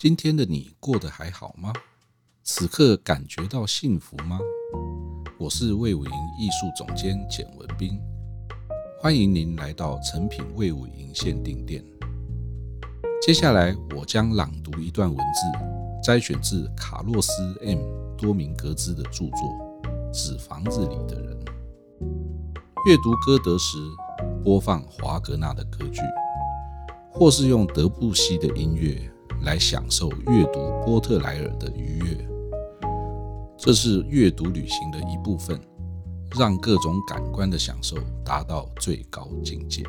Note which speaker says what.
Speaker 1: 今天的你过得还好吗？此刻感觉到幸福吗？我是魏武营艺术总监简文彬，欢迎您来到诚品魏武营限定店。接下来我将朗读一段文字，摘选自卡洛斯 ·M· 多明格兹的著作《纸房子里的人》。阅读歌德时，播放华格纳的歌剧，或是用德布西的音乐来享受阅读波特莱尔的愉悦，这是阅读旅行的一部分，让各种感官的享受达到最高境界。